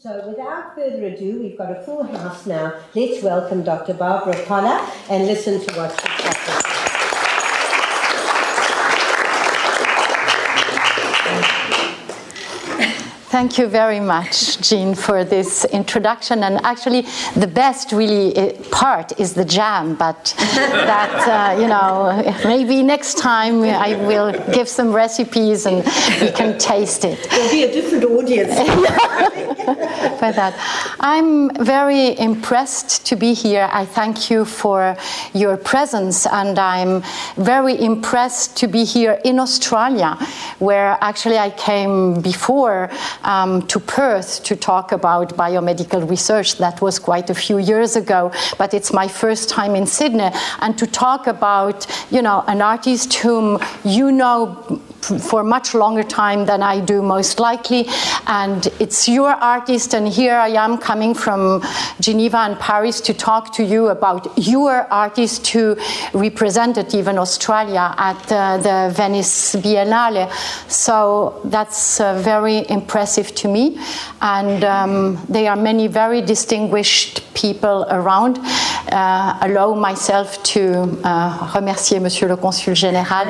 So without further ado, we've got a full house now. Let's welcome Dr. Barbara Polla and listen to what she's got Thank you very much, Gene, for this introduction. And actually, the best really eh, part is the jam, but that, uh, you know, maybe next time I will give some recipes and we can taste it. There'll be a different audience. for that. I'm very impressed to be here. I thank you for your presence, and I'm very impressed to be here in Australia, where actually I came before um, to Perth to talk about biomedical research. That was quite a few years ago, but it's my first time in Sydney, and to talk about, you know, an artist whom you know for much longer time than I do, most likely. And it's your artist, and here I am coming from Geneva and Paris to talk to you about your artist who represented even Australia at uh, the Venice Biennale. So that's uh, very impressive to me. And um, there are many very distinguished people around. Uh, allow myself to uh, remercier Monsieur le Consul Général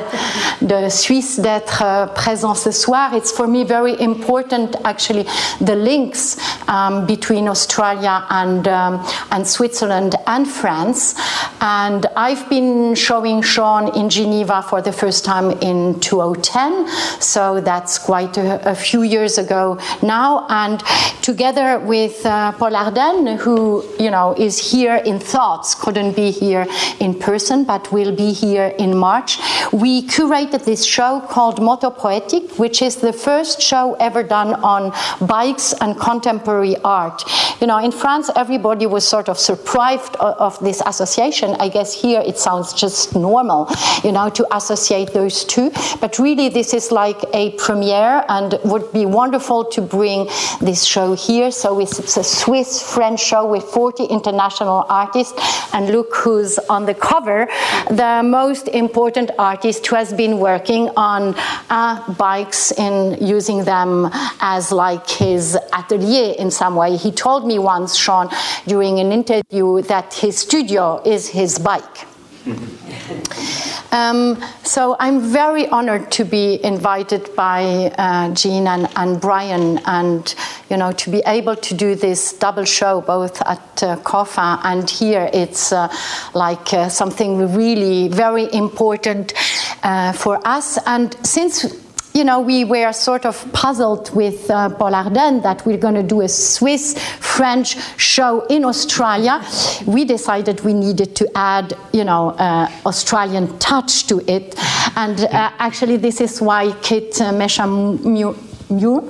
de Suisse d'être uh, présent ce soir. It's for me very important, actually, the links um, between Australia and, um, and Switzerland and France. And I've been showing Sean in Geneva for the first time in 2010, so that's quite a, a few years ago now. And together with uh, Paul Ardenne, who you know is here in thoughts, couldn't be here in person, but will be here in March, we curated this show called Moto Poetic, which is the first show ever done on bikes and contemporary art. You know, in France, everybody was sort of surprised of this association. I guess here it sounds just normal, you know, to associate those two. But really, this is like a premiere and would be wonderful to bring this show here. So it's a Swiss French show with 40 international artists. And look who's on the cover the most important artist who has been working on uh, bikes in using them as like his atelier in some way. He told me once, Sean, during an interview, that his studio is his bike. Um, so I'm very honored to be invited by uh, Gene and, and, Brian, and you know to be able to do this double show both at uh, COFA and here. It's uh, like uh, something really very important uh, for us. And since you know, we were sort of puzzled with uh, Paul Ardenne that we're going to do a Swiss French show in Australia. We decided we needed to add, you know, uh, Australian touch to it. And uh, actually, this is why Kit uh, Messham you?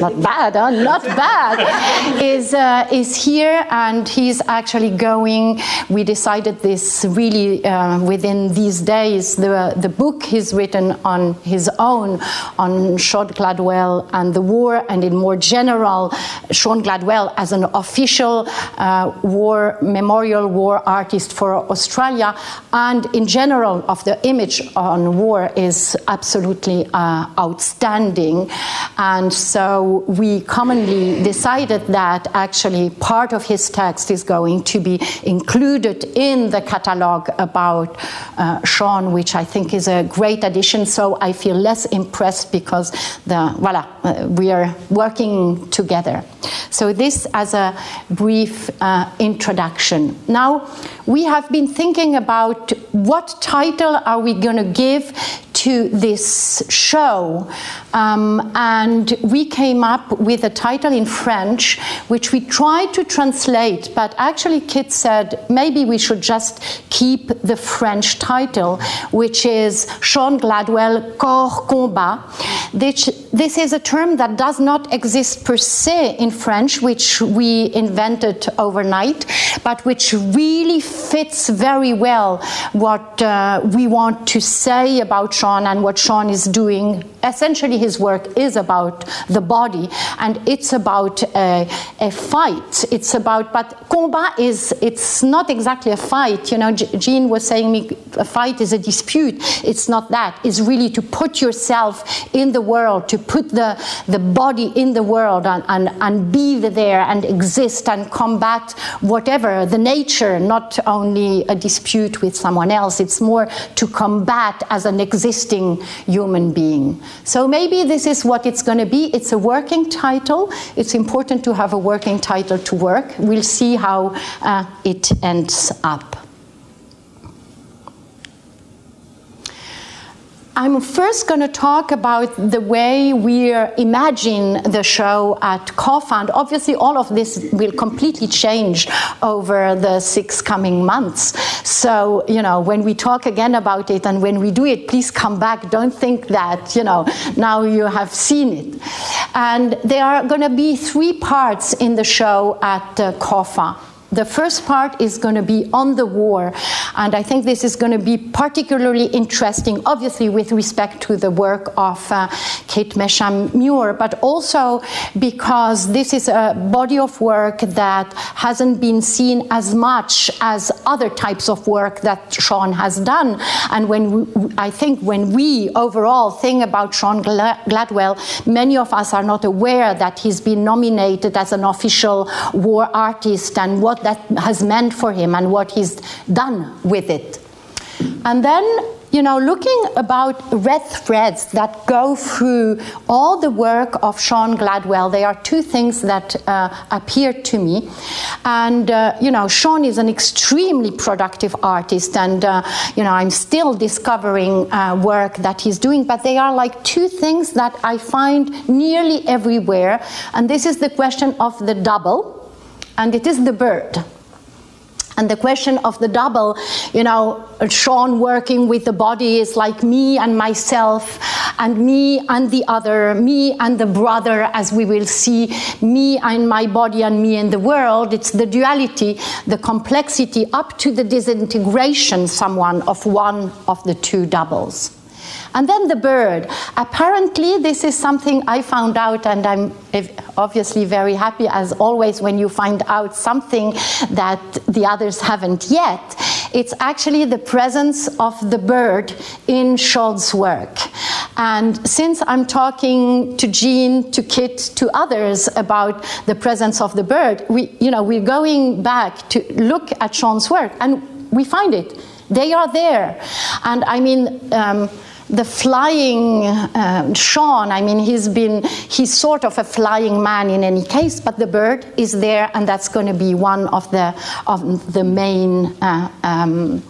Not bad huh? not bad. Is uh, is here and he's actually going. We decided this really uh, within these days the the book he's written on his own on Sean Gladwell and the war and in more general Sean Gladwell as an official uh, war memorial war artist for Australia. And in general of the image on war is absolutely uh, and so we commonly decided that actually part of his text is going to be included in the catalogue about uh, Sean, which I think is a great addition. So I feel less impressed because the voila, uh, we are working together. So this as a brief uh, introduction. Now we have been thinking about what title are we going to give to this show. Um, Um, and we came up with a title in French, which we tried to translate, but actually, Kit said maybe we should just keep the French title, which is Sean Gladwell Corps Combat. This is a term that does not exist per se in French, which we invented overnight, but which really fits very well what uh, we want to say about Sean and what Sean is doing essentially his work is about the body and it's about a, a fight. It's about, but combat is, it's not exactly a fight. You know, Gene was saying me, a fight is a dispute. It's not that. It's really to put yourself in the world, to put the, the body in the world and, and, and be there and exist and combat whatever, the nature, not only a dispute with someone else. It's more to combat as an existing human being. So maybe this is what it's going to be. It's a working title. It's important to have a working title to work. We'll see how uh, it ends up. I'm first going to talk about the way we imagine the show at COFA, and obviously all of this will completely change over the six coming months. So, you know, when we talk again about it and when we do it, please come back. Don't think that, you know, now you have seen it. And there are going to be three parts in the show at uh, COFA. The first part is going to be on the war, and I think this is going to be particularly interesting, obviously, with respect to the work of uh, Kate Messham-Muir, but also because this is a body of work that hasn't been seen as much as other types of work that Sean has done. And when we, I think when we overall think about Sean Gladwell, many of us are not aware that he's been nominated as an official war artist and what that has meant for him and what he's done with it. And then you know, looking about red threads that go through all the work of Sean Gladwell, there are two things that uh, appear to me. And, uh, you know, Sean is an extremely productive artist, and, uh, you know, I'm still discovering uh, work that he's doing, but they are like two things that I find nearly everywhere. And this is the question of the double, and it is the bird. And the question of the double, you know, Sean working with the body is like me and myself, and me and the other, me and the brother, as we will see, me and my body and me and the world. It's the duality, the complexity, up to the disintegration, someone of one of the two doubles. And then the bird. Apparently, this is something I found out, and I'm obviously very happy, as always, when you find out something that the others haven't yet. It's actually the presence of the bird in Sean's work. And since I'm talking to Gene, to Kit, to others about the presence of the bird, we, you know, we're going back to look at Sean's work, and we find it. They are there. And I mean, um, the flying um, Sean, I mean, he's been, he's sort of a flying man in any case, but the bird is there, and that's going to be one of the, of the main uh, um,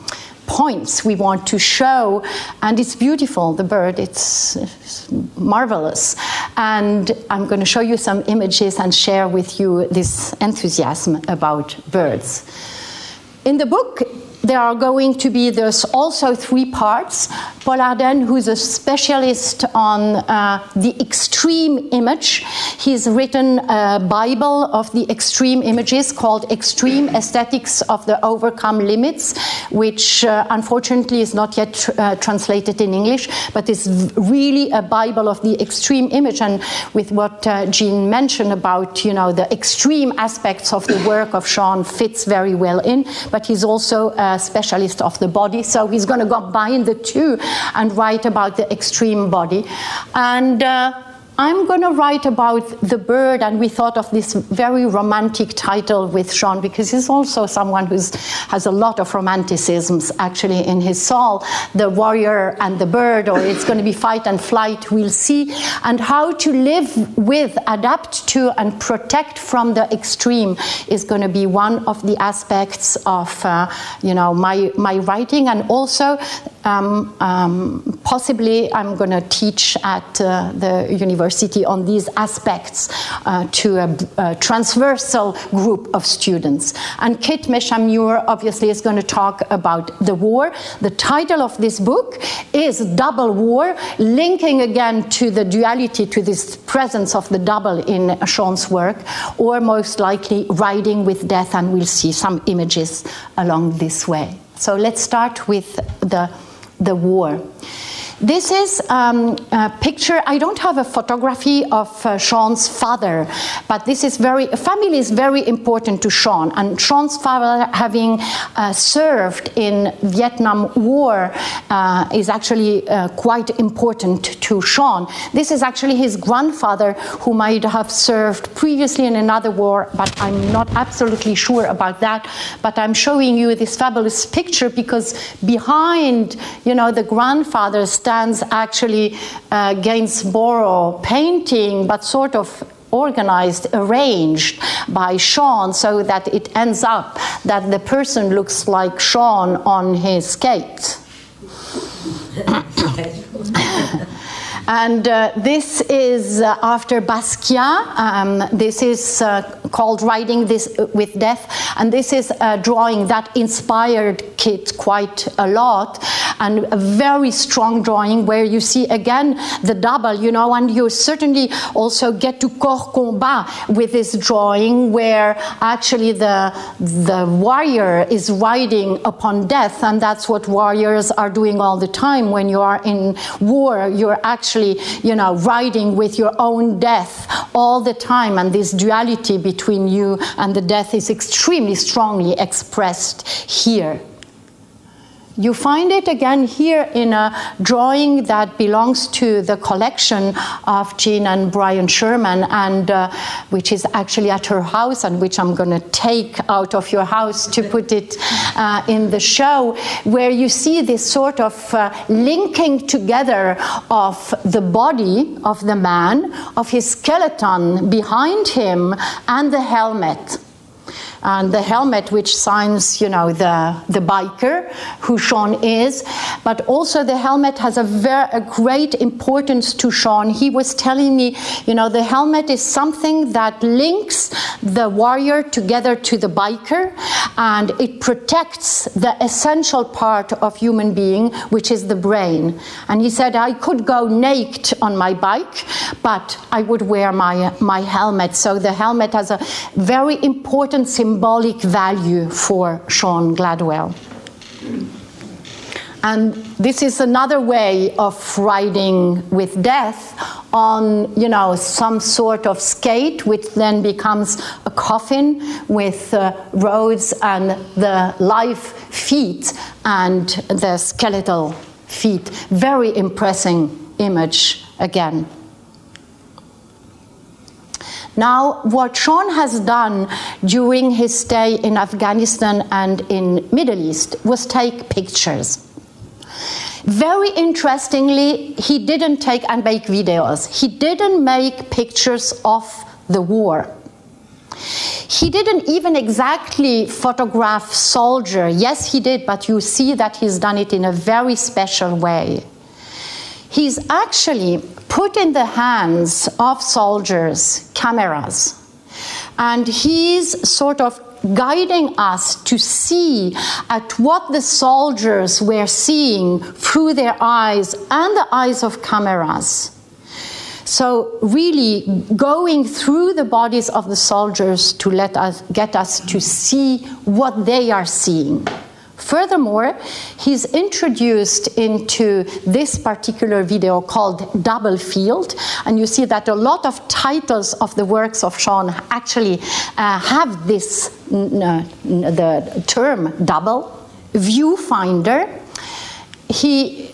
points we want to show. And it's beautiful, the bird, it's, it's marvelous. And I'm going to show you some images and share with you this enthusiasm about birds. In the book, there are going to be there's also three parts. Paul Ardenne who's a specialist on uh, the extreme image. He's written a bible of the extreme images called extreme aesthetics of the overcome limits which uh, unfortunately is not yet tr- uh, translated in english but is really a bible of the extreme image. And with what uh, Gene mentioned about you know the extreme aspects of the work of sean fits very well in but he's also specialist of the body, so he's going to combine the two and write about the extreme body. And uh, I'm going to write about the bird, and we thought of this very romantic title with Sean because he's also someone who has a lot of romanticisms actually in his soul. The warrior and the bird, or it's going to be fight and flight, we'll see, and how to live with, adapt to, and protect from the extreme is going to be one of the aspects of, uh, you know, my my writing, and also um, um, possibly I'm going to teach at uh, the university on these aspects uh, to a, a, transversal group of students. And Kate Messham-Muir obviously is going to talk about the war. The title of this book is Double War, linking again to the duality, to this presence of the double in Sean's work, or most likely Riding with Death, and we'll see some images along this way. So let's start with the the war. This is um, a picture. I don't have a photography of uh, Sean's father, but this is very. Family is very important to Sean, and Sean's father, having uh, served in Vietnam War, uh, is actually uh, quite important to Sean. This is actually his grandfather, who might have served previously in another war, but I'm not absolutely sure about that. But I'm showing you this fabulous picture because behind, you know, the grandfather stands actually uh, Gainsborough painting, but sort of organized, arranged by Sean so that it ends up that the person looks like Sean on his skates. And uh, this is uh, after Basquiat. Um, this is uh, called Riding This with Death. And this is a drawing that inspired Kit quite a lot. And a very strong drawing where you see again the double, you know, and you certainly also get to corps combat with this drawing where actually the, the warrior is riding upon death. And that's what warriors are doing all the time when you are in war. You're actually actually, you know, riding with your own death all the time, and this duality between you and the death is extremely strongly expressed here. You find it again here in a drawing that belongs to the collection of Gene and Brian Sherman, and uh, which is actually at her house, and which I'm going to take out of your house to put it uh, in the show, where you see this sort of uh, linking together of the body of the man, of his skeleton behind him, and the helmet and the helmet which signs you know the the biker who Sean is. But also the helmet has a very a great importance to Sean. He was telling me you know the helmet is something that links the warrior together to the biker and it protects the essential part of human being which is the brain. And he said I could go naked on my bike but I would wear my my helmet. So the helmet has a very important symbol symbolic value for Sean Gladwell. And this is another way of riding with death on, you know, some sort of skate, which then becomes a coffin with uh, roads and the live feet and the skeletal feet. Very impressive image again. Now, what Sean has done during his stay in Afghanistan and in Middle East was take pictures. Very interestingly, he didn't take and make videos. He didn't make pictures of the war. He didn't even exactly photograph soldier. Yes, he did, but you see that he's done it in a very special way. He's actually put in the hands of soldiers cameras. And he's sort of guiding us to see at what the soldiers were seeing through their eyes and the eyes of cameras. So, really going through the bodies of the soldiers to let us get us to see what they are seeing. Furthermore, he's introduced into this particular video called Double Field, and you see that a lot of titles of the works of Sean actually uh, have this the term double. Viewfinder. He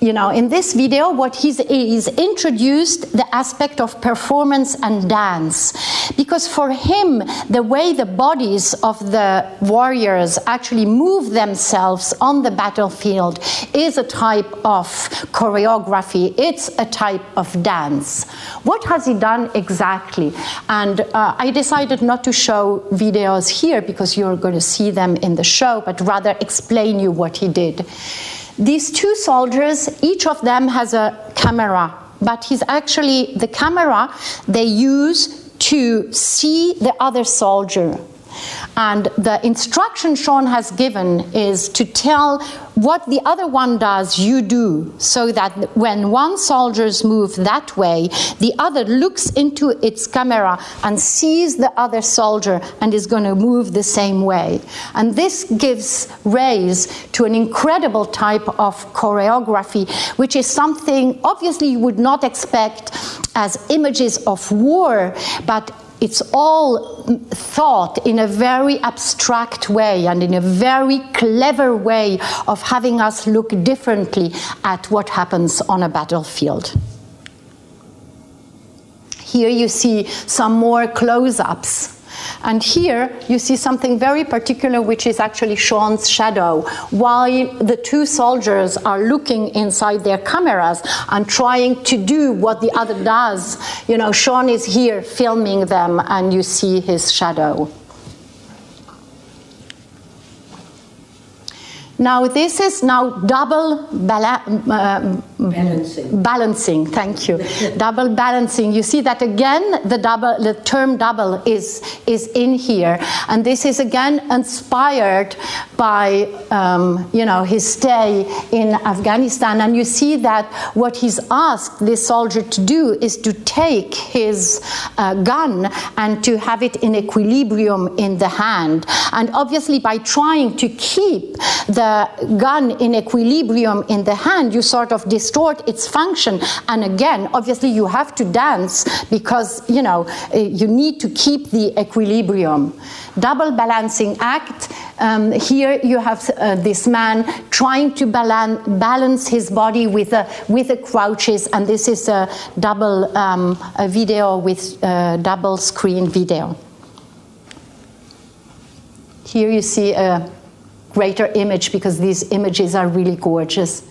you know, in this video, what he's, he's introduced the aspect of performance and dance. Because for him, the way the bodies of the warriors actually move themselves on the battlefield is a type of choreography, it's a type of dance. What has he done exactly? And uh, I decided not to show videos here because you're going to see them in the show, but rather explain you what he did. These two soldiers, each of them has a camera, but he's actually the camera they use to see the other soldier. And the instruction Sean has given is to tell what the other one does, you do, so that when one soldier's move that way, the other looks into its camera and sees the other soldier and is going to move the same way. And this gives rise to an incredible type of choreography, which is something obviously you would not expect as images of war, but it's all thought in a very abstract way and in a very clever way of having us look differently at what happens on a battlefield. Here you see some more close ups and here you see something very particular, which is actually Sean's shadow. While the two soldiers are looking inside their cameras and trying to do what the other does, you know, Sean is here filming them, and you see his shadow. Now this is now double bala- uh, Balancing. balancing. Thank you. double balancing. You see that again. The double, the term double is is in here, and this is again inspired by um, you know his stay in Afghanistan. And you see that what he's asked this soldier to do is to take his uh, gun and to have it in equilibrium in the hand. And obviously, by trying to keep the gun in equilibrium in the hand, you sort of distort its function. And again, obviously, you have to dance because you know you need to keep the equilibrium. Double balancing act. Um, here you have uh, this man trying to balan- balance his body with a, with the crouches, and this is a double um, a video with uh, double screen video. Here you see a greater image because these images are really gorgeous.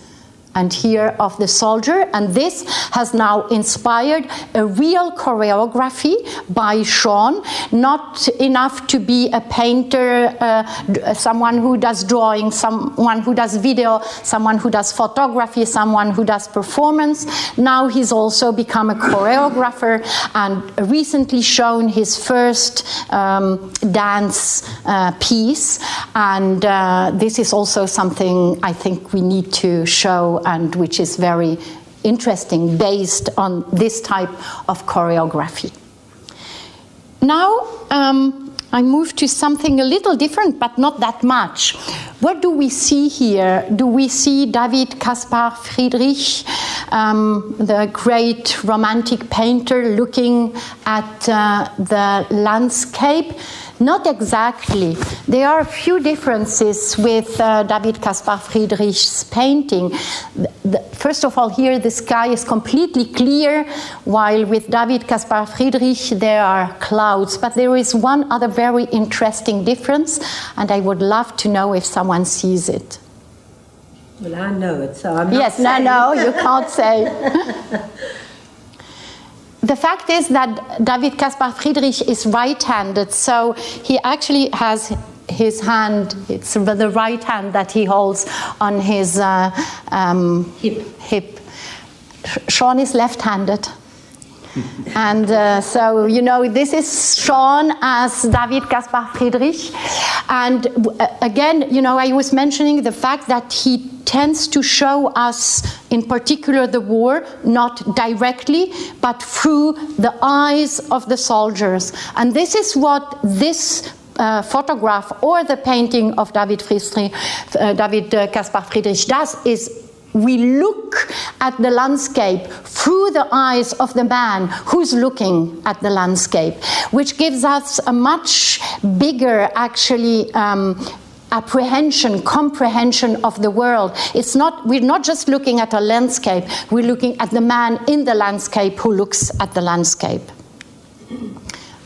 And here of the soldier, and this has now inspired a real choreography by Sean. Not enough to be a painter, uh, someone who does drawing, someone who does video, someone who does photography, someone who does performance. Now he's also become a choreographer and recently shown his first um, dance uh, piece. And uh, this is also something I think we need to show and which is very interesting based on this type of choreography. Now, um, I move to something a little different, but not that much. What do we see here? Do we see David Caspar Friedrich, um, the great romantic painter, looking at uh, the landscape? Not exactly. There are a few differences with uh, David Caspar Friedrich's painting. First of all, here the sky is completely clear, while with David Caspar Friedrich there are clouds. But there is one other very interesting difference, and I would love to know if someone sees it. Well, I know it, so I'm not Yes, no, no, you can't say. the fact is that David Caspar Friedrich is right handed, so he actually has his hand, it's the right hand that he holds on his uh, um, Hip. hip. Sean is left handed. And uh, so, you know, this is Sean as David Caspar Friedrich. And uh, again, you know, I was mentioning the fact that he tends to show us, in particular, the war, not directly, but through the eyes of the soldiers. And this is what this uh, photograph or the painting of David Friedrich, uh, David uh, Caspar Friedrich does is we look at the landscape through the eyes of the man who's looking at the landscape, which gives us a much bigger, actually. Um, apprehension comprehension of the world it's not we're not just looking at a landscape we're looking at the man in the landscape who looks at the landscape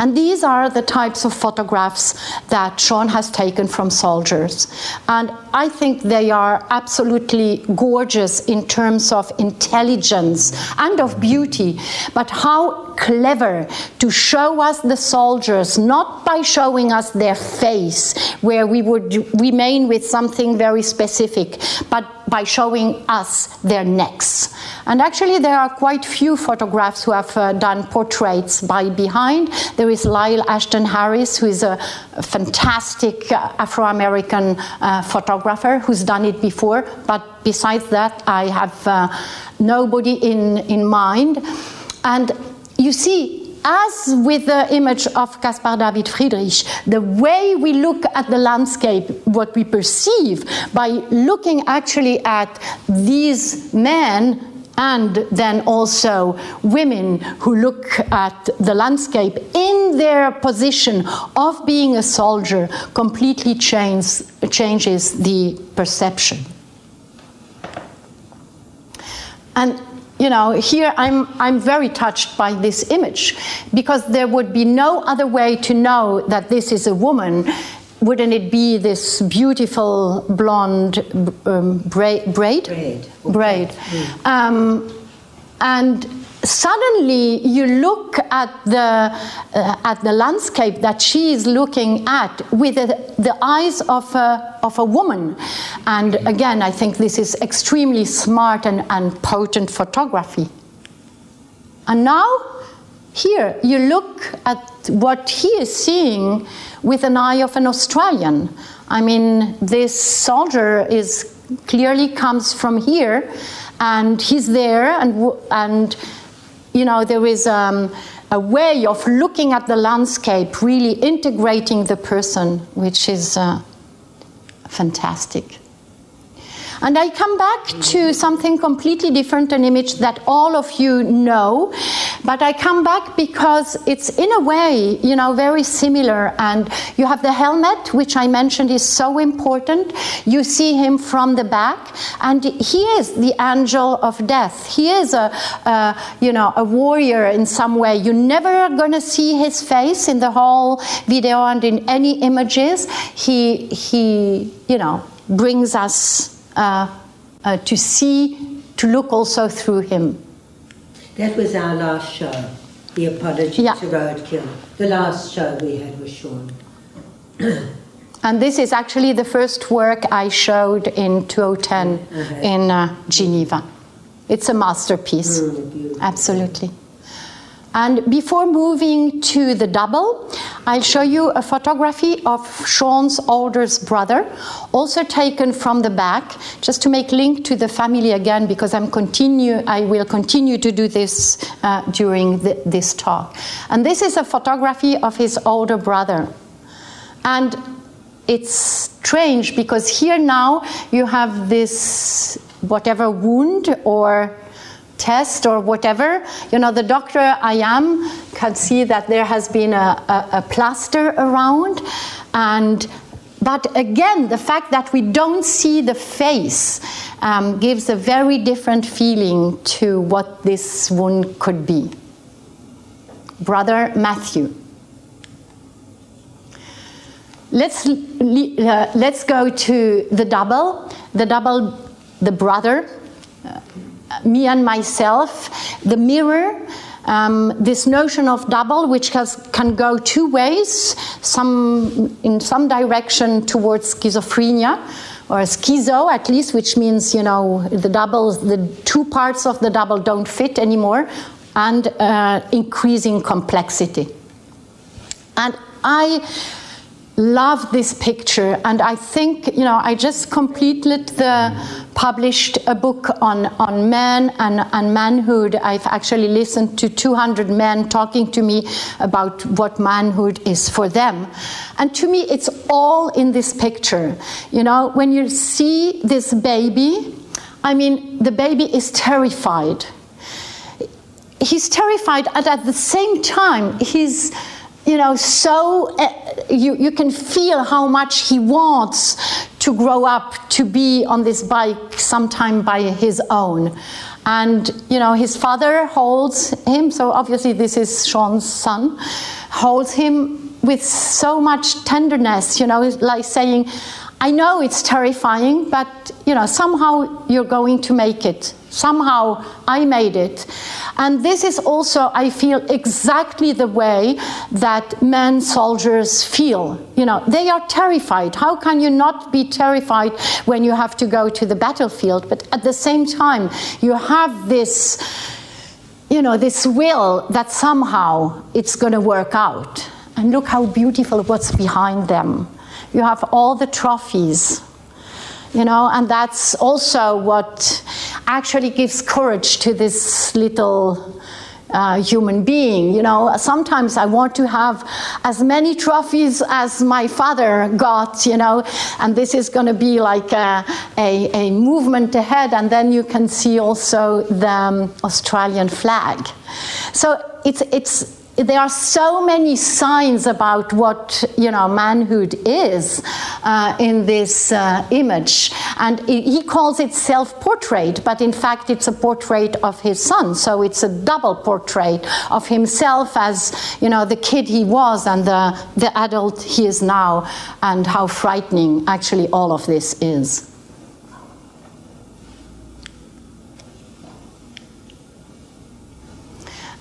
and these are the types of photographs that Sean has taken from soldiers. And I think they are absolutely gorgeous in terms of intelligence and of beauty. But how clever to show us the soldiers, not by showing us their face, where we would remain with something very specific, but by showing us their necks. And actually, there are quite few photographs who have uh, done portraits by behind. There is Lyle Ashton Harris, who is a, fantastic uh, Afro American uh, photographer who's done it before. But besides that, I have uh, nobody in, in mind. And you see, as with the image of Caspar David Friedrich, the way we look at the landscape, what we perceive by looking actually at these men and then also women who look at the landscape in their position of being a soldier completely change, changes the perception. And you know, here I'm, I'm very touched by this image because there would be no other way to know that this is a woman. Wouldn't it be this beautiful blonde um, braid? Braid. Braid. Mm. Um, and suddenly you look at the uh, at the landscape that she is looking at with the, the eyes of a, of a woman. And again i think this is extremely smart and, and potent photography. And now here you look at what he is seeing with an eye of an australian. I mean this soldier is clearly comes from here and he's there and and you know, there is um, a way of looking at the landscape, really integrating the person, which is uh, fantastic. And I come back to something completely different, an image that all of you know, but I come back because it's in a way, you know, very similar. And you have the helmet, which I mentioned is so important. You see him from the back, and he is the angel of death. He is a, a you know, a warrior in some way. You're never going to see his face in the whole video and in any images. He, he, you know, brings us uh, uh, to see, to look also through him. That was our last show, The Apology yeah. to Roadkill. The last show we had was Sean. and this is actually the first work I showed in 2010 uh-huh. in uh, Geneva. It's a masterpiece. Mm, Absolutely. And before moving to the double, I'll show you a photography of Sean's oldest brother, also taken from the back, just to make link to the family again, because I'm continue, I will continue to do this uh, during the, this talk. And this is a photography of his older brother. And it's strange because here now you have this whatever wound or test or whatever, you know, the doctor I am can see that there has been a, a, a plaster around. And but again, the fact that we don't see the face um, gives a very different feeling to what this wound could be. Brother Matthew. Let's, uh, let's go to the double. The double, the brother, me and myself, the mirror, um, this notion of double, which has, can go two ways, some in some direction towards schizophrenia, or schizo at least, which means you know the doubles, the two parts of the double don't fit anymore, and uh, increasing complexity. And I love this picture and i think you know i just completed the published a book on on men and, and manhood. I've actually listened to 200 men talking to me about what manhood is for them. And to me it's all in this picture. You know when you see this baby i mean the baby is terrified. He's terrified and at the same time he's you know, so uh, you, you can feel how much he wants to grow up to be on this bike sometime by his own. And, you know, his father holds him, so obviously this is Sean's son, holds him with so much tenderness, you know, like saying, I know it's terrifying, but, you know, somehow you're going to make it. Somehow I made it. And this is also, I feel, exactly the way that men soldiers feel. You know, they are terrified. How can you not be terrified when you have to go to the battlefield? But at the same time, you have this, you know, this will that somehow it's going to work out. And look how beautiful what's behind them. You have all the trophies you know, and that's also what actually gives courage to this little uh, human being. You know, sometimes I want to have as many trophies as my father got, you know, and this is going to be like a, a, a, movement ahead, and then you can see also the um, Australian flag. So it's, it's, there are so many signs about what you know manhood is uh, in this uh, image, and he calls it self-portrait, but in fact it's a portrait of his son. So it's a double portrait of himself as you know the kid he was and the the adult he is now, and how frightening actually all of this is.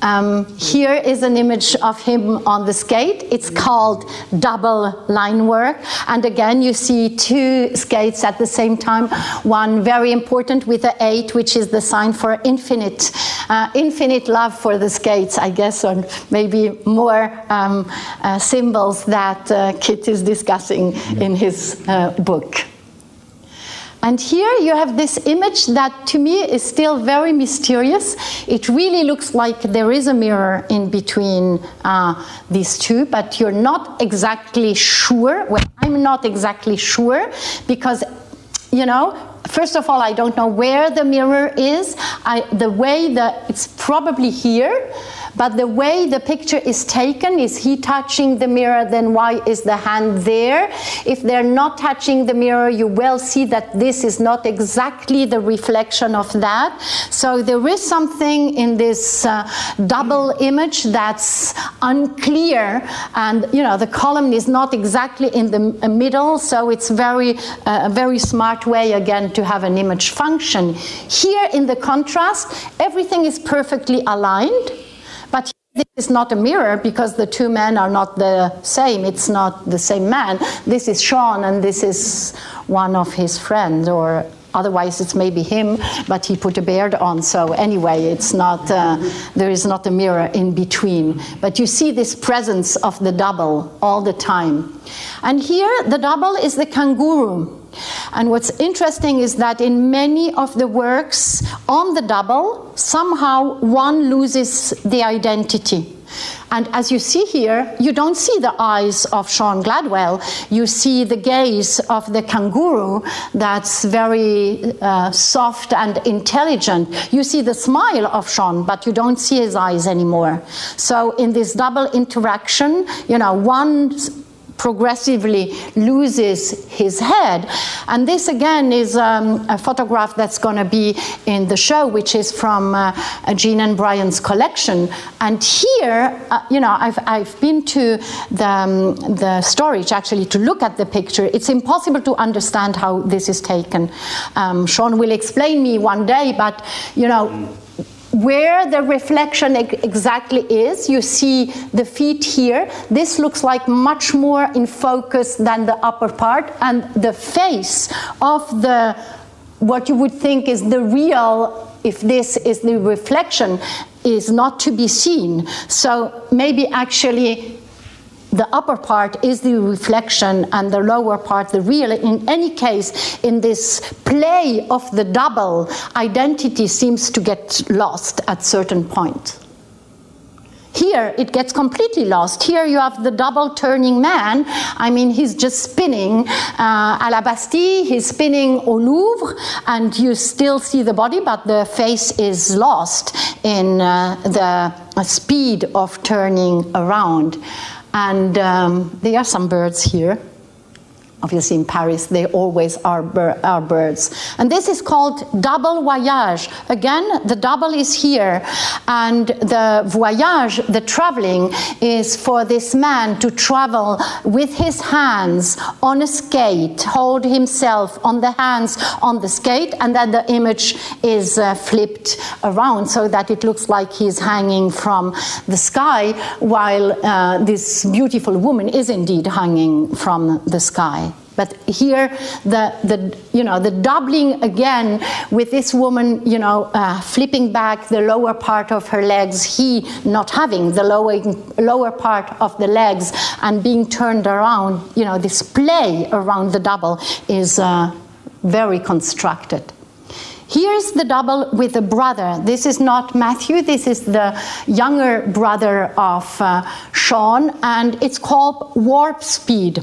Um, here is an image of him on the skate. It's called double line work. And again, you see two skates at the same time. One very important with the eight, which is the sign for infinite, uh, infinite love for the skates, I guess, or maybe more um, uh, symbols that uh, Kit is discussing in his uh, book. And here you have this image that to me is still very mysterious. It really looks like there is a mirror in between uh, these two, but you're not exactly sure. Well, I'm not exactly sure because, you know, first of all, I don't know where the mirror is. I, the way that it's probably here. But the way the picture is taken, is he touching the mirror, then why is the hand there? If they're not touching the mirror, you will see that this is not exactly the reflection of that. So there is something in this uh, double image that's unclear, and you know the column is not exactly in the middle, so it's very uh, a very smart way again to have an image function. Here in the contrast, everything is perfectly aligned. But this is not a mirror because the two men are not the same. It's not the same man. This is Sean and this is one of his friends, or otherwise it's maybe him, but he put a beard on. So anyway, it's not. Uh, there is not a mirror in between. But you see this presence of the double all the time. And here, the double is the kangaroo. And what's interesting is that in many of the works on the double, somehow one loses the identity. And as you see here, you don't see the eyes of Sean Gladwell. You see the gaze of the kangaroo that's very uh, soft and intelligent. You see the smile of Sean, but you don't see his eyes anymore. So in this double interaction, you know, one progressively loses his head. And this again is um, a photograph that's going to be in the show, which is from uh, Gene and Brian's collection. And here, uh, you know, I've, I've been to the, um, the storage actually to look at the picture. It's impossible to understand how this is taken. Um, Sean will explain me one day, but you know where the reflection exactly is, you see the feet here. This looks like much more in focus than the upper part, and the face of the what you would think is the real, if this is the reflection, is not to be seen. So maybe actually the upper part is the reflection and the lower part the real. In any case, in this play of the double, identity seems to get lost at certain point. Here it gets completely lost. Here you have the double turning man. I mean, he's just spinning uh, à la Bastille, he's spinning au Louvre, and you still see the body, but the face is lost in uh, the speed of turning around. And um, there are some birds here. Obviously in Paris, they always are, are birds. And this is called double voyage. Again, the double is here, and the voyage, the traveling, is for this man to travel with his hands on a skate, hold himself on the hands on the skate, and then the image is uh, flipped around so that it looks like he's hanging from the sky, while uh, this beautiful woman is indeed hanging from the sky. But here, the, the, you know, the doubling again with this woman, you know, uh, flipping back the lower part of her legs, he not having the lower, lower part of the legs and being turned around, you know, this play around the double is uh, very constructed. Here's the double with the brother. This is not Matthew, this is the younger brother of uh, Sean, and it's called Warp Speed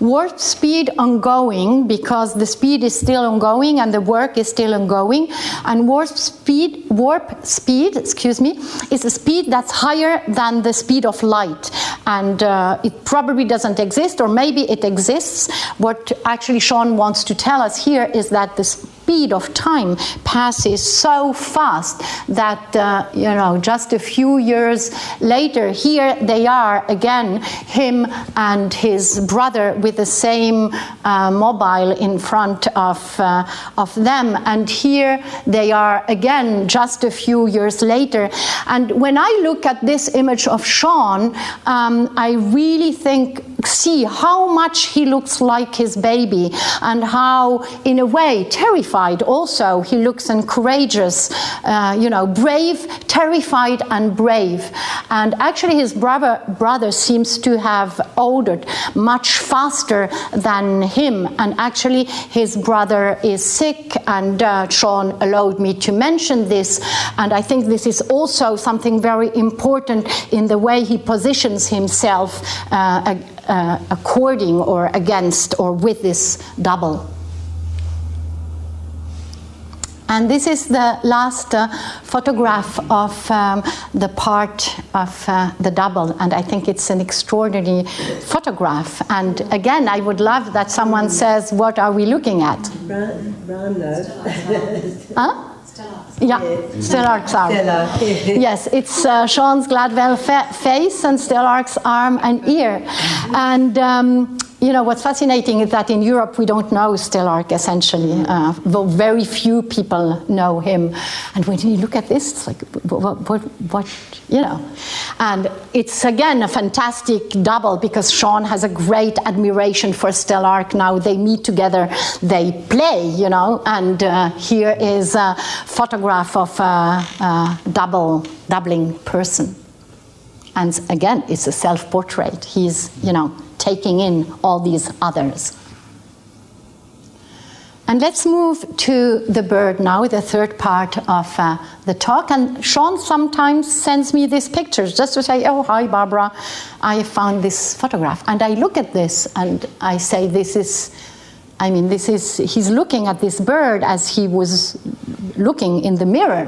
warp speed ongoing because the speed is still ongoing and the work is still ongoing. And warp speed warp speed excuse me is a speed that's higher than the speed of light. And uh, it probably doesn't exist or maybe it exists. What actually sean wants to tell us here is that the speed of time passes so fast that, uh, you know, just a few years later, here they are again, him and his brother with the same uh, mobile in front of, uh, of them. And here they are again, just a few years later. And when I look at this image of Sean, um, I really think, see how much he looks like his baby and how, in a way, terrified also. He looks and courageous, uh, you know, brave, terrified, and brave. And actually, his brother, brother seems to have altered much faster than him. And actually, his brother is sick, and uh, Sean allowed me to mention this. And I think this is also something very important in the way he positions himself uh, uh, according or against or with this double. And this is the last uh, photograph of um, the part of uh, the double, and I think it's an extraordinary photograph. And again, I would love that someone says, What are we looking at? Brown, brown huh? Yeah, Stelarc's arm. yes, it's uh, Sean's Gladwell fa- face and Stelarc's arm and ear. And um, you know, what's fascinating is that in Europe we don't know Stelarc essentially. Uh, very few people know him. And when you look at this, it's like, what, what, what, you know. And it's again a fantastic double because Sean has a great admiration for Stelarc. Now they meet together, they play, you know. And uh, here is a photograph of a, a double, doubling person. And again, it's a self portrait. He's, you know, taking in all these others. And let's move to the bird now, the third part of uh, the talk. And Sean sometimes sends me these pictures just to say, Oh, hi, Barbara, I found this photograph. And I look at this and I say, This is, I mean, this is, he's looking at this bird as he was looking in the mirror.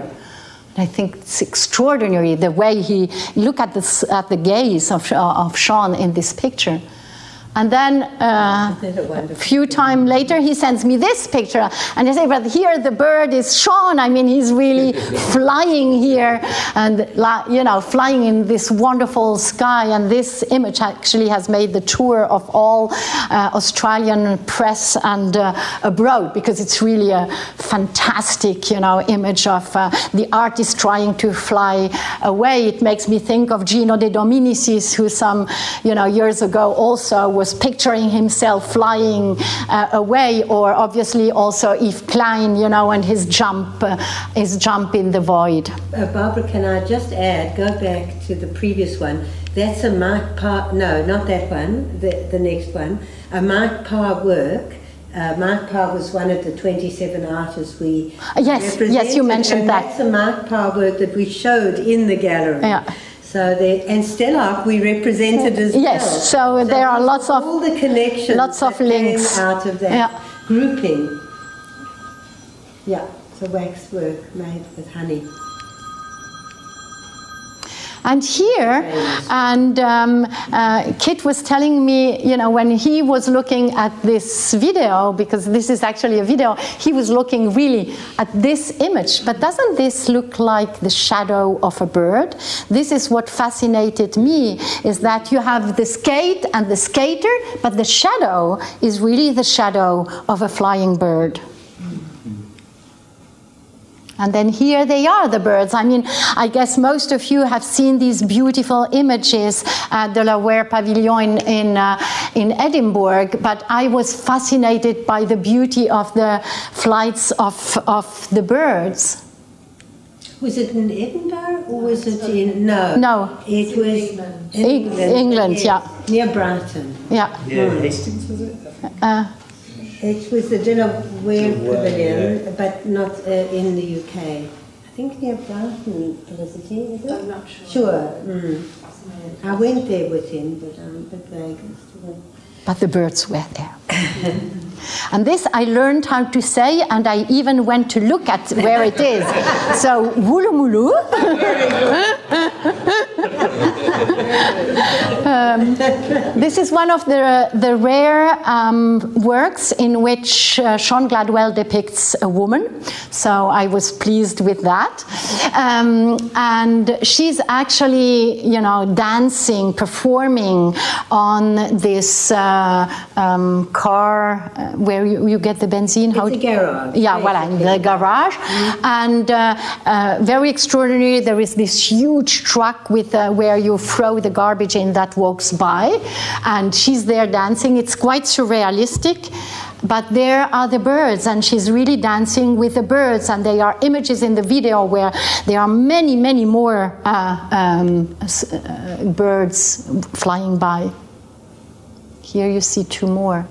I think it's extraordinary the way he look at, this, at the gaze of, of Sean in this picture. And then uh, a few time later, he sends me this picture, and I say, "But here the bird is Sean. I mean, he's really flying here, and you know, flying in this wonderful sky." And this image actually has made the tour of all uh, Australian press and uh, abroad because it's really a fantastic, you know, image of uh, the artist trying to fly away. It makes me think of Gino De Dominicis, who some, you know, years ago also was picturing himself flying uh, away, or obviously also Yves Klein, you know, and his jump, uh, his jump in the void. Uh, Barbara, can I just add? Go back to the previous one. That's a Mike Parr. No, not that one. The the next one. A Mike Parr work. Uh, Mark Parr was one of the 27 artists we yes yes you mentioned and that that's a Mark Parr work that we showed in the gallery yeah so there, and Stelarc we represented as yes, well. so, so there are lots of all the connections, lots of links out of that yeah. grouping. Yeah, so wax work made with honey. And here, and um, uh, Kit was telling me, you know, when he was looking at this video, because this is actually a video, he was looking really at this image. But doesn't this look like the shadow of a bird? This is what fascinated me, is that you have the skate and the skater, but the shadow is really the shadow of a flying bird. And then here they are, the birds. I mean, I guess most of you have seen these beautiful images at the La Warr Pavilion in, in, uh, in Edinburgh, but I was fascinated by the beauty of the flights of, of the birds. Was it in Edinburgh or was it in no? No. It was England. England, England yeah. Near Brighton. Yeah. Yeah, Hastings was it? Uh, it was the De La Warr Pavilion, yeah. but not uh, in the UK. I think near Brighton, Felicity, is it? I'm not sure. Sure. Mm. I went there with him, but I'm a bit But the birds were there. and this I learned how to say, and I even went to look at where it is. so, Woolloomooloo. um, this is one of the, the rare um, works in which uh, Sean Gladwell depicts a woman. So I was pleased with that. Um, and she's actually, you know, dancing, performing on this uh, um, car uh, where you, you, get the benzene. It's How garage. Yeah, well, in the garage. Mm-hmm. And uh, uh, very extraordinary. There is this huge truck with uh, where you throw the garbage in that walks by, and she's there dancing. It's quite surrealistic. But there are the birds, and she's really dancing with the birds. And there are images in the video where there are many, many more uh, um, uh, birds flying by. Here you see two more.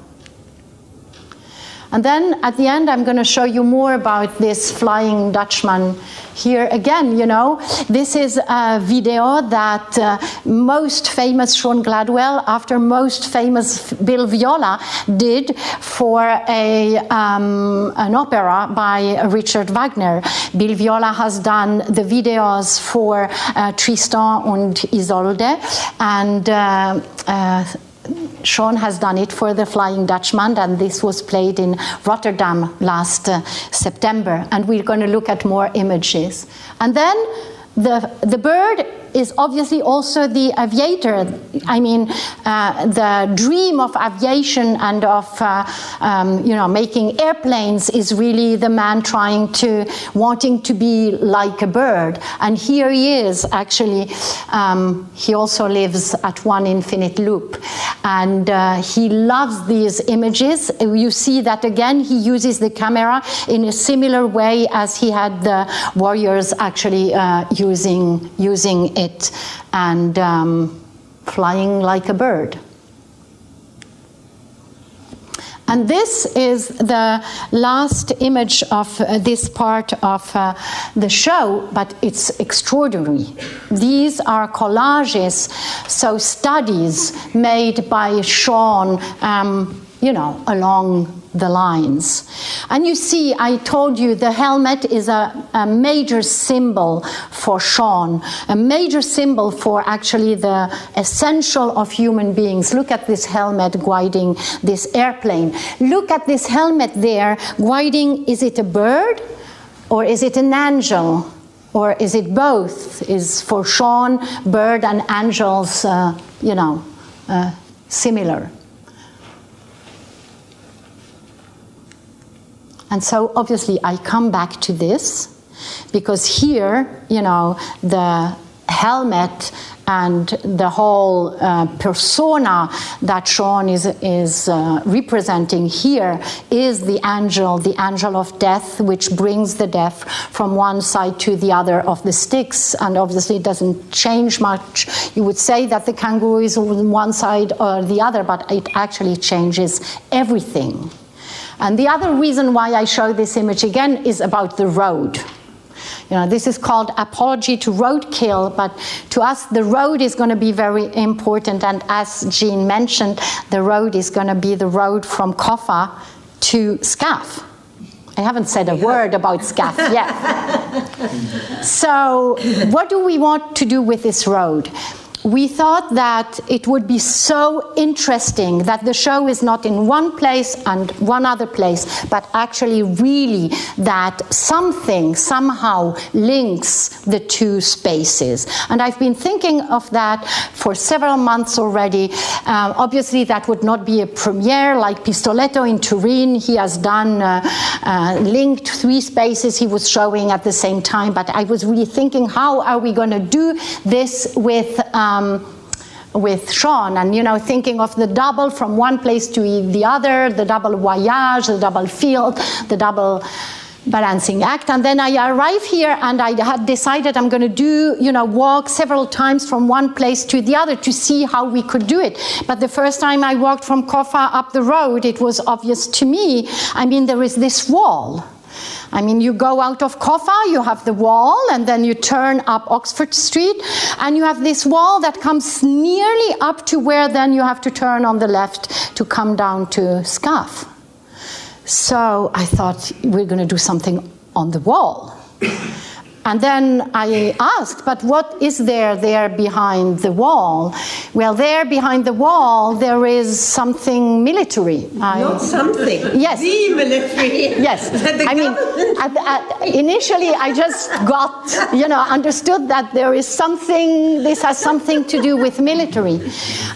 And then at the end, I'm going to show you more about this Flying Dutchman. Here again, you know, this is a video that uh, most famous Sean Gladwell, after most famous Bill Viola, did for a, um, an opera by Richard Wagner. Bill Viola has done the videos for uh, Tristan and Isolde, and uh, uh Sean has done it for the Flying Dutchman, and this was played in Rotterdam last uh, September. And we're going to look at more images. And then the, the bird is obviously also the aviator. I mean, uh, the dream of aviation and of uh, um, you know making airplanes is really the man trying to wanting to be like a bird. And here he is actually. Um, he also lives at One Infinite Loop, and uh, he loves these images. You see that again. He uses the camera in a similar way as he had the warriors actually uh, using using it and um, flying like a bird. And this is the last image of uh, this part of uh, the show, but it's extraordinary. These are collages, so studies made by Sean, um, you know, along the lines. And you see, I told you the helmet is a, a, major symbol for Sean, a major symbol for actually the essential of human beings. Look at this helmet guiding this airplane. Look at this helmet there guiding, is it a bird or is it an angel? Or is it both? Is for Sean, bird and angels, uh, you know, uh, similar? And so obviously I come back to this because here, you know, the helmet and the whole uh, persona that Sean is, is uh, representing here is the angel, the angel of death, which brings the death from one side to the other of the Styx. And obviously, it doesn't change much. You would say that the kangaroo is on one side or the other, but it actually changes everything. And the other reason why I show this image again is about the road. You know, this is called apology to roadkill, but to us, the road is going to be very important. And as Jean mentioned, the road is going to be the road from COFA to SCAF. I haven't said a word about SCAF yet. so, what do we want to do with this road? We thought that it would be so interesting that the show is not in one place and one other place, but actually, really, that something somehow links the two spaces. And I've been thinking of that for several months already. Um, obviously, that would not be a premiere like Pistoletto in Turin. He has done uh, uh, linked three spaces he was showing at the same time, but I was really thinking, how are we going to do this with? Um, um, with Sean, and you know, thinking of the double from one place to the other, the double voyage, the double field, the double balancing act. And then I arrive here and I had decided I'm going to do, you know, walk several times from one place to the other to see how we could do it. But the first time I walked from COFA up the road, it was obvious to me. I mean, there is this wall I mean, you go out of COFA, you have the wall, and then you turn up Oxford Street, and you have this wall that comes nearly up to where then you have to turn on the left to come down to SCAF. So I thought we're going to do something on the wall. And then I asked, but what is there there behind the wall? Well, there behind the wall, there is something military. Not something. Yes. The military. Yes. I mean, at, at, initially I just got, you know, understood that there is something, this has something to do with military.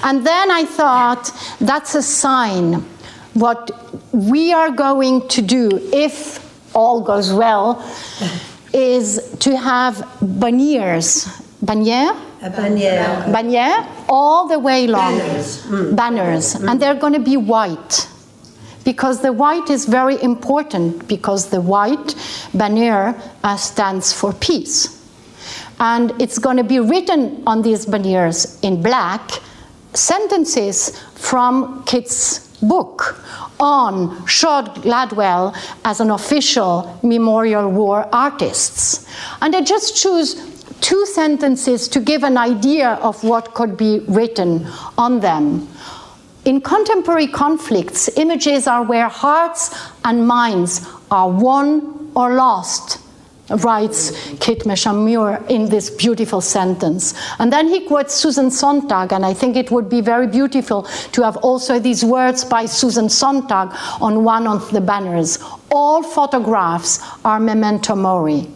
And then I thought, that's a sign. What we are going to do, if all goes well, is to have banniers. Bannier? A bannier. Bannier all the way long. Banners. Mm. Banners. Mm. And they're going to be white. Because the white is very important, because the white bannier uh, stands for peace. And it's going to be written on these banniers in black sentences from Kit's book on Sean Gladwell as an official Memorial War artist. And I just choose two sentences to give an idea of what could be written on them. In contemporary conflicts, images are where hearts and minds are won or lost writes Kit Messham-Muir in this beautiful sentence. And then he quotes Susan Sontag, and I think it would be very beautiful to have also these words by Susan Sontag on one of the banners. All photographs are memento mori.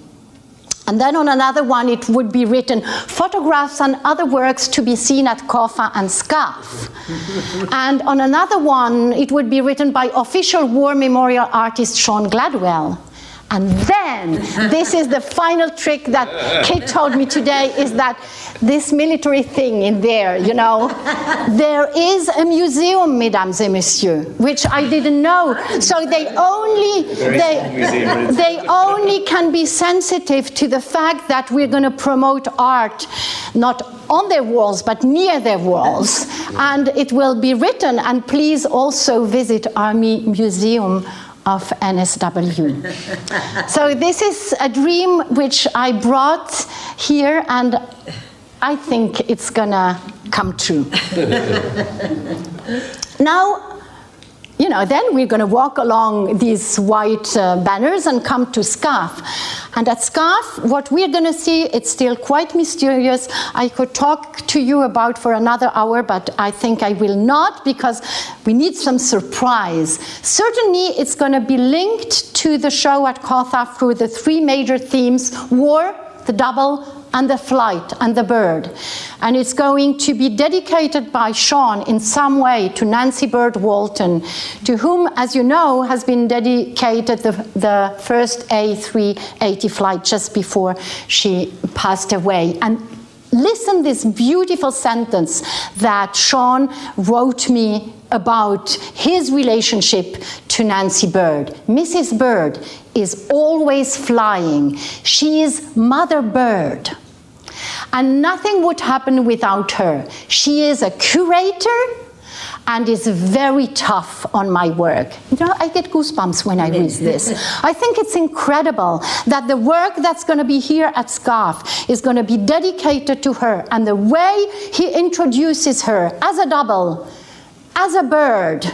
And then on another one, it would be written photographs and other works to be seen at COFA and SCAF. and on another one, it would be written by official war memorial artist Sean Gladwell. And then, this is the final trick that Kate told me today is that this military thing in there, you know, there is a museum, mesdames et messieurs, which I didn't know. So they only they, they only can be sensitive to the fact that we're going to promote art, not on their walls, but near their walls. And it will be written. And please also visit Army Museum of NSW. so this is a dream which I brought here and I think it's gonna come true. now, you know, then we're going to walk along these white uh, banners and come to SCAF. And at SCAF, what we're going to see, it's still quite mysterious. I could talk to you about for another hour, but I think I will not because we need some surprise. Certainly, it's going to be linked to the show at COFA through the three major themes war, the double, and the flight and the bird. And it's going to be dedicated by Sean in some way to Nancy Bird Walton, to whom, as you know, has been dedicated the, the first A380 flight just before she passed away. And listen this beautiful sentence that Sean wrote me about his relationship to Nancy Bird. Mrs. Bird is always flying. She is Mother Bird. And nothing would happen without her. She is a curator and is very tough on my work. You know, I get goosebumps when I read this. I think it's incredible that the work that's going to be here at SCAF is going to be dedicated to her, and the way he introduces her as a double, as a bird,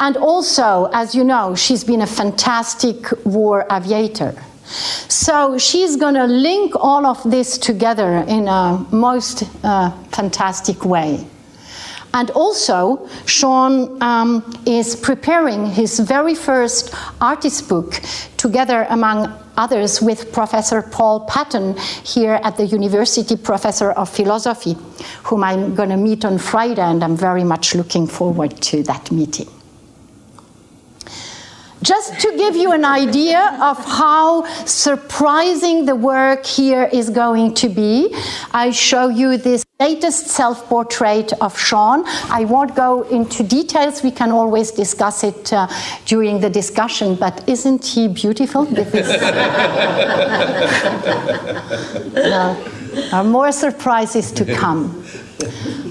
And also, as you know, she's been a fantastic war aviator. So she's going to link all of this together in a most uh, fantastic way. And also, Sean um, is preparing his very first artist book together, among others, with Professor Paul Patton here at the University Professor of Philosophy, whom I'm going to meet on Friday, and I'm very much looking forward to that meeting. Just to give you an idea of how surprising the work here is going to be, I show you this latest self portrait of Sean. I won't go into details, we can always discuss it uh, during the discussion, but isn't he beautiful with this? no. Uh, more surprises to come.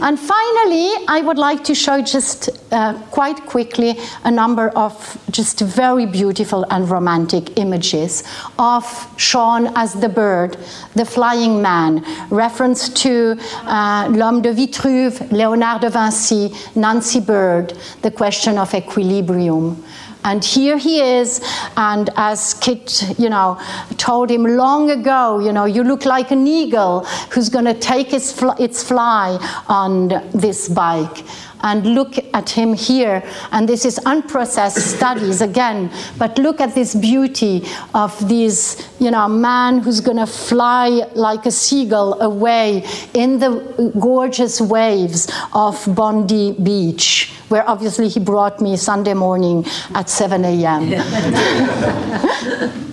And finally, I would like to show just uh, quite quickly a number of just very beautiful and romantic images of Sean as the bird, the flying man, reference to uh, L'Homme de Vitruve, Leonardo da Vinci, Nancy Bird, the question of equilibrium. And here he is, and as Kit, you know, told him long ago, you know, you look like an eagle who's going to take its, fl- its fly on this bike and look at him here. And this is unprocessed studies again, but look at this beauty of this, you know, man who's going to fly like a seagull away in the gorgeous waves of Bondi Beach, where obviously he brought me Sunday morning at 7 a.m.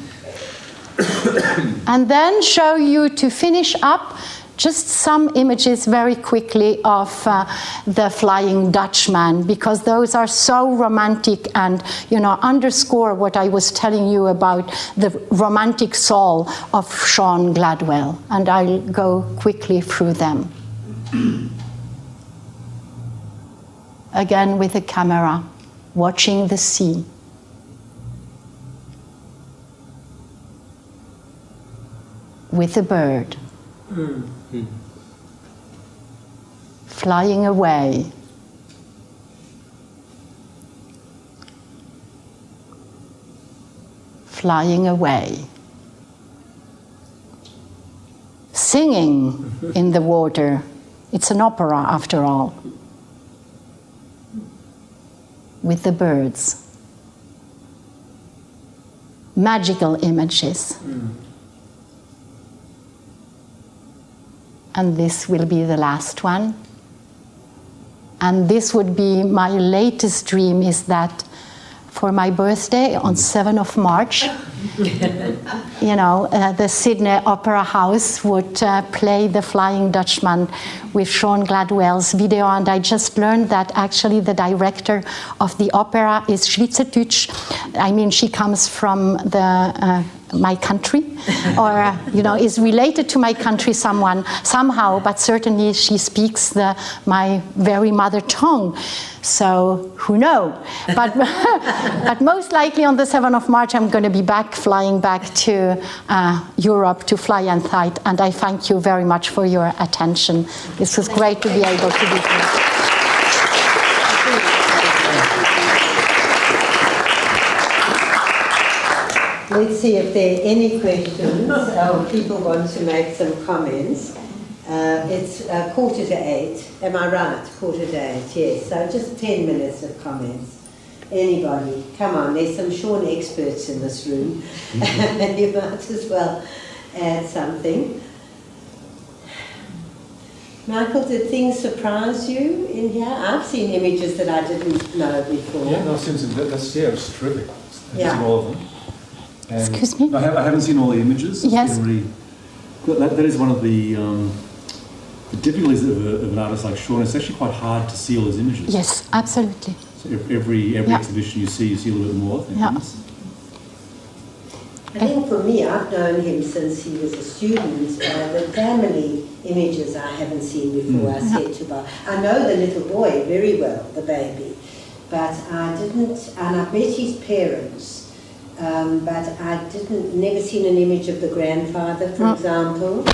and then show you to finish up just some images very quickly of uh, the Flying Dutchman because those are so romantic and you know underscore what I was telling you about the romantic soul of Sean Gladwell and I'll go quickly through them. Again with the camera watching the sea. With a bird. Mm flying away. Flying away. Singing in the water. It's an opera after all. With the birds. Magical images. Mm. And this will be the last one. And this would be my latest dream is that for my birthday on 7th of March, you know, uh, the Sydney Opera House would uh, play The Flying Dutchman with Sean Gladwell's video. And I just learned that actually the director of the opera is Schweizerdeutsch. I mean, she comes from the uh, my country or you know is related to my country someone somehow but certainly she speaks the my very mother tongue. So who know? But but most likely on the 7th of march i'm going to be back flying back to uh, europe to fly and fight and i thank you very much for your attention. This was great to be able to be here Let's see if there are any questions or people want to make some comments. Uh, it's uh, quarter to eight. Am I right? Quarter to eight, yes. So just 10 minutes of comments. Anybody? Come on, there's some Sean experts in this room. Mm-hmm. you might as well add something. Michael, did things surprise you in here? I've seen images that I didn't know before. Yeah, no, since that's yeah, it's terrific. yeah. all of them. And Excuse me? I, have, not seen all the images. Yes. Really, that, that is one of the, um, the difficulties of, a, of, an artist like Sean. It's actually quite hard to see all his images. Yes, absolutely. So every every yeah. exhibition you see, you see a little bit more. Yeah. I think for me, I've known him since he was a student. Uh, the family images I haven't seen before. Mm. I said to Bob, I know the little boy very well, the baby, but I didn't, and I met his parents um, but I didn't never seen an image of the grandfather, for oh. example,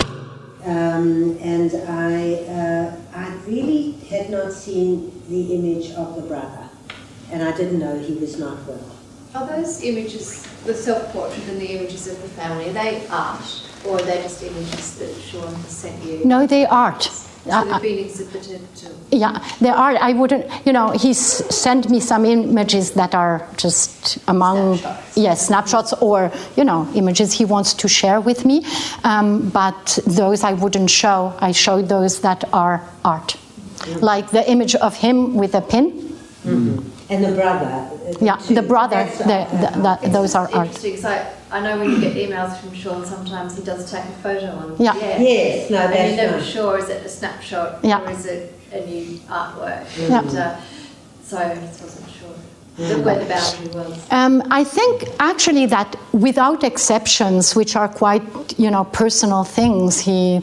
um, and I uh, I really had not seen the image of the brother, and I didn't know he was not well. Are those images, the self-portrait and the images of the family, are they art or are they just images that Sean has sent you? No, they art. Ah, so they've ah. been exhibited to. Yeah, there are. I wouldn't, you know, he's sent me some images that are just among, Snapshots. yes, snapshots or, you know, images he wants to share with me. Um, but those I wouldn't show. I show those that are art. Mm. Like the image of him with a pin. Mm-hmm. And the brother. uh, Yeah, two, the brother, that's the, the, the, those are art. Interesting, so I know when you get emails from Sean, sometimes he does take a photo on Yeah. the air. Yes, no, And you're never nice. sure, is it a snapshot Yeah. or is it a new artwork? Yeah. And, uh, so I just wasn't sure the, where the boundary was. Um, I think actually that without exceptions, which are quite you know personal things, he.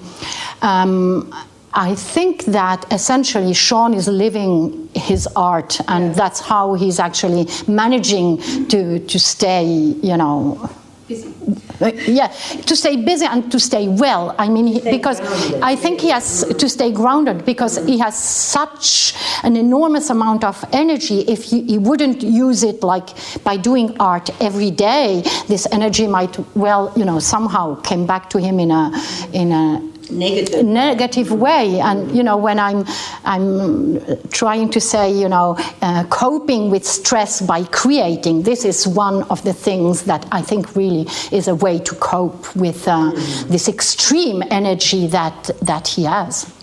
Um, I think that essentially Sean is living his art, and that's how he's actually managing to to stay, you know, Busy. uh, yeah, to stay busy and to stay well. I mean, Stay because grounded. I think he has to stay grounded because he has such an enormous amount of energy. If he, he wouldn't use it like by doing art every day, this energy might well, you know, somehow came back to him in a in a Negative. negative way and you know when i'm i'm trying to say you know uh, coping with stress by creating this is one of the things that i think really is a way to cope with uh, this extreme energy that that he has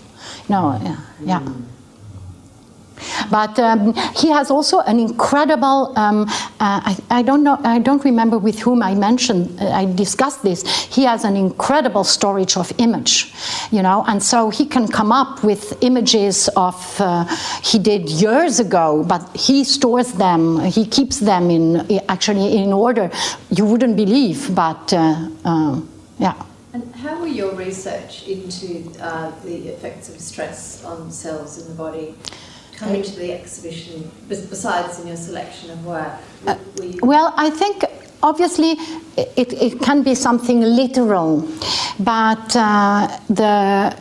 no yeah, yeah. But um, he has also an incredible. Um, uh, I, I don't know. I don't remember with whom I mentioned. Uh, I discussed this. He has an incredible storage of image, you know, and so he can come up with images of uh, he did years ago, but he stores them. He keeps them in actually in order. You wouldn't believe, but uh, um, yeah. And how will your research into uh, the effects of stress on cells in the body come into the exhibition, besides in your selection of work? Uh, Well, I think obviously it, it can be something literal, but uh, the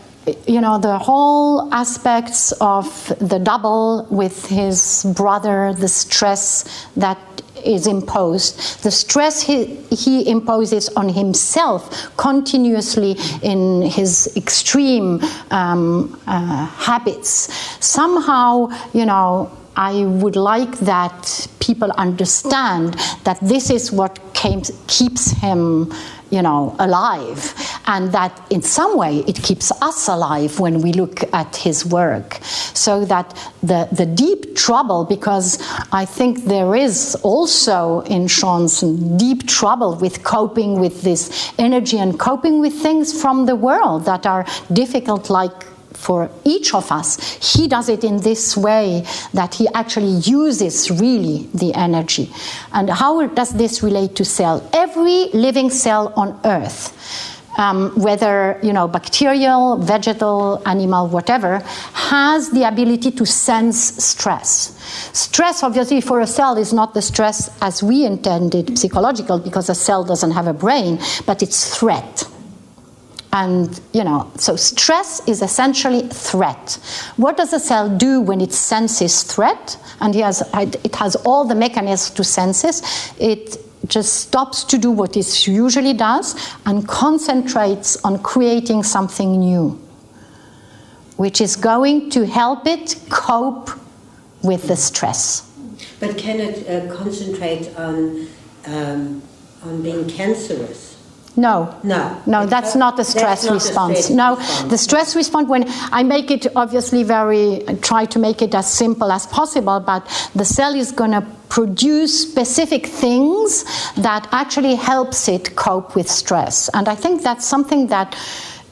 you know the whole aspects of the double with his brother, the stress that is imposed, the stress he, he imposes on himself continuously in his extreme um, uh, habits. Somehow, you know, I would like that people understand that this is what came, keeps him, you know, alive, and that in some way it keeps us alive when we look at his work. So that the, the deep trouble, because I think there is also in Sean's deep trouble with coping with this energy and coping with things from the world that are difficult, like for each of us. He does it in this way that he actually uses really the energy. And how does this relate to cell? Every living cell on Earth. Um, whether you know bacterial, vegetal, animal, whatever, has the ability to sense stress. Stress, obviously, for a cell is not the stress as we intended, psychological, because a cell doesn't have a brain, but it's threat. And, you know, so stress is essentially threat. What does a cell do when it senses threat? And it has, it has all the mechanisms to sense this. It just stops to do what it usually does and concentrates on creating something new, which is going to help it cope with the stress. But can it uh, concentrate on um, on being cancerous? No. No. No, that's not- the stress not response. stress no, response. the stress response, when I make it obviously very, try to make it as simple as possible, but the cell is going to produce specific things that actually helps it cope with stress. And I think that's something that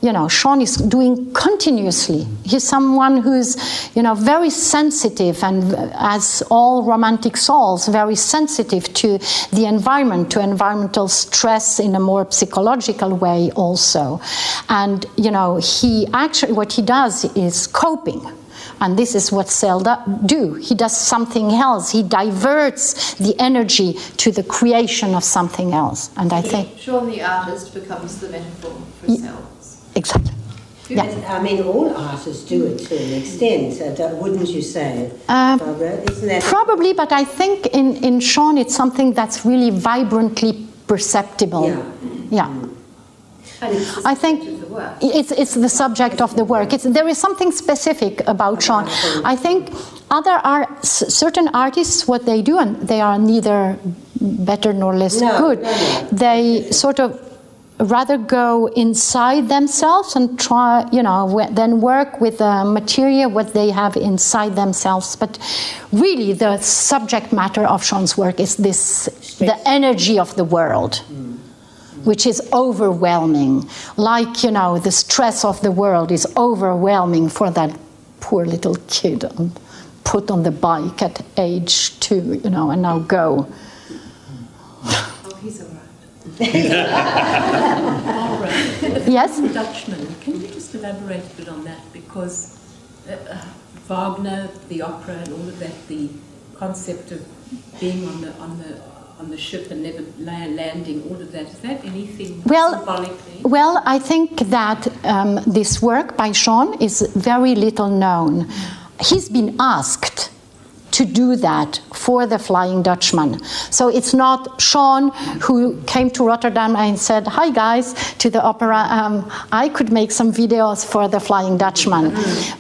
you know Sean is doing continuously. He's someone who's you know very sensitive and as all romantic souls very sensitive to the environment, to environmental stress in a more psychological way also. And you know he actually what he does is coping. And this is what Zelda do. He does something else. He diverts the energy to the creation of something else. And I think Sean the artist becomes the metaphor for cells. Exactly. Yeah. I mean, all artists do it to an extent, wouldn't you say, Um, Barbara? Isn't Probably, but I think in, in Sean it's something that's really vibrantly perceptible. Yeah. Yeah. And it's I think subject of the work. it's, it's the subject of the work. It's, there is something specific about Sean. I think other art, certain artists, what they do, and they are neither better nor less No, good. no, no. They sort of rather go inside themselves and try, you know, then work with the material what they have inside themselves. But really, the subject matter of Sean's work is this: the energy of the world mm. Mm. which is overwhelming. Like, you know, the stress of the world is overwhelming for that poor little kid put on the bike at age two, you know, and now go. All right. Yes? Dutchman, can you just elaborate a bit on that? Because uh, uh, Wagner, the opera, and all of that, the concept of being on the on the on the ship and never la- landing, all of that, is that anything Well, symbolically? well, I think that um, this work by Sean is very little known. He's been asked to do that for the Flying Dutchman. So it's not Sean who came to Rotterdam and said, Hi guys, to the opera, um, I could make some videos for the Flying Dutchman.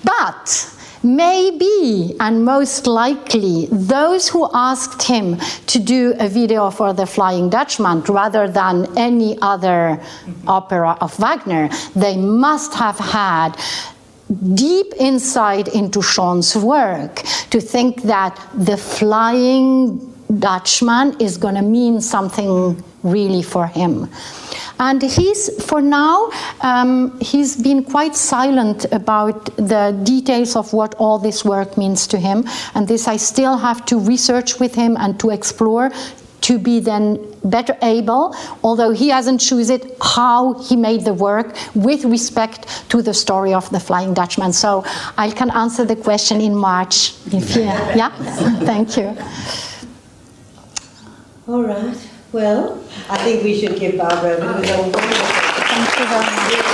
But Maybe and most likely, those who asked him to do a video for the Flying Dutchman rather than any other opera of Wagner, they must have had deep insight into Sean's work to think that the Flying Dutchman is going to mean something really for him. And he's, for now, um, he's been quite silent about the details of what all this work means to him. And this I still have to research with him and to explore to be then better able, although he hasn't chosen it, how he made the work with respect to the story of the Flying Dutchman. So I can answer the question in March. If you, yeah, thank you. All right. Well, I think we should give Barbara a bit of a Thank you very much. Thank you.